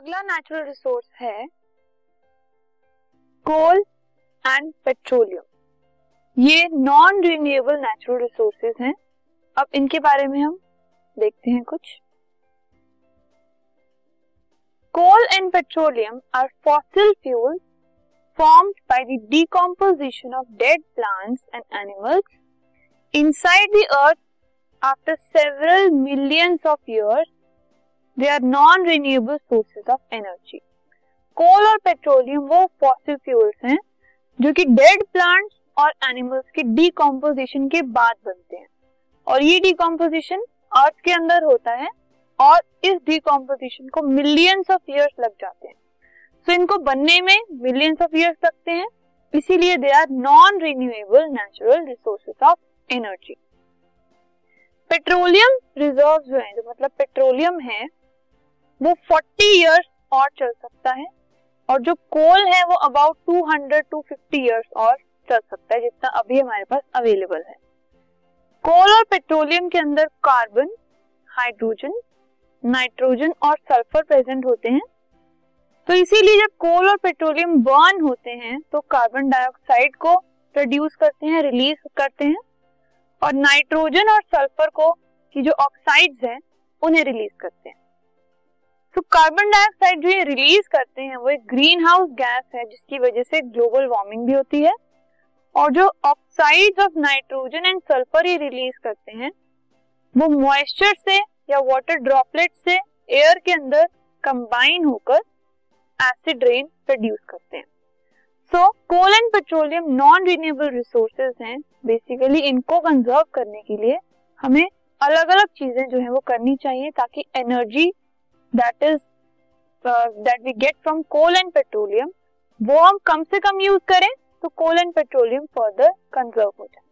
अगला natural resource है coal and petroleum ये नॉन रिन्यूएबल नेचुरल रिसोर्सेज हैं। अब इनके बारे में हम देखते हैं कुछ। Coal and petroleum are fossil fuel formed by the decomposition of dead plants and animals inside the earth after several millions of years They are non renewable sources of energy coal और petroleum वो fossil fuels हैं जो कि dead plants और animals की decomposition के बाद बनते हैं। और ये डिकम्पोजिशन अर्थ के अंदर होता है और इस डिकम्पोजिशन को मिलियंस ऑफ़ ईयर्स लग जाते हैं। सो so, इनको बनने में मिलियंस ऑफ़ ईयर्स लगते हैं इसीलिए they are non renewable natural resources of energy petroleum reserve जो है जो मतलब पेट्रोलियम है वो 40 इयर्स और चल सकता है और जो कोल है वो अबाउट 200 टू 50 इयर्स और चल सकता है, जितना अभी हमारे पास अवेलेबल है। कोल और पेट्रोलियम के अंदर कार्बन हाइड्रोजन नाइट्रोजन और सल्फ़र प्रेजेंट होते हैं। तो इसीलिए जब कोल और पेट्रोलियम बर्न होते हैं तो कार्बन डाइऑक्साइड को प्रोड्यूस करते हैं रिलीज़ करते हैं और नाइट्रोजन और सल्फ़र को, की जो ऑक्साइड्स हैं, उन्हें रिलीज़ करते हैं। तो कार्बन डाइऑक्साइड जो ये रिलीज़ करते हैं, वो एक ग्रीन हाउस गैस है, जिसकी वजह से ग्लोबल वार्मिंग भी होती है। और जो oxide of nitrogen and sulphur ये रिलीज़ करते हैं, वो मॉइस्चर से या वाटर ड्रॉपलेट से एयर के अंदर कंबाइन होकर एसिड रेन प्रोड्यूस करते हैं। So coal and petroleum non renewable resources हैं। बेसिकली इनको कंजर्व करने के लिए हमें अलग अलग चीज़ें जो है वो करनी चाहिए ताकि energy that is that we get from coal and petroleum वो हम कम से कम यूज़ करें तो coal and petroleum further conserve हो जाए।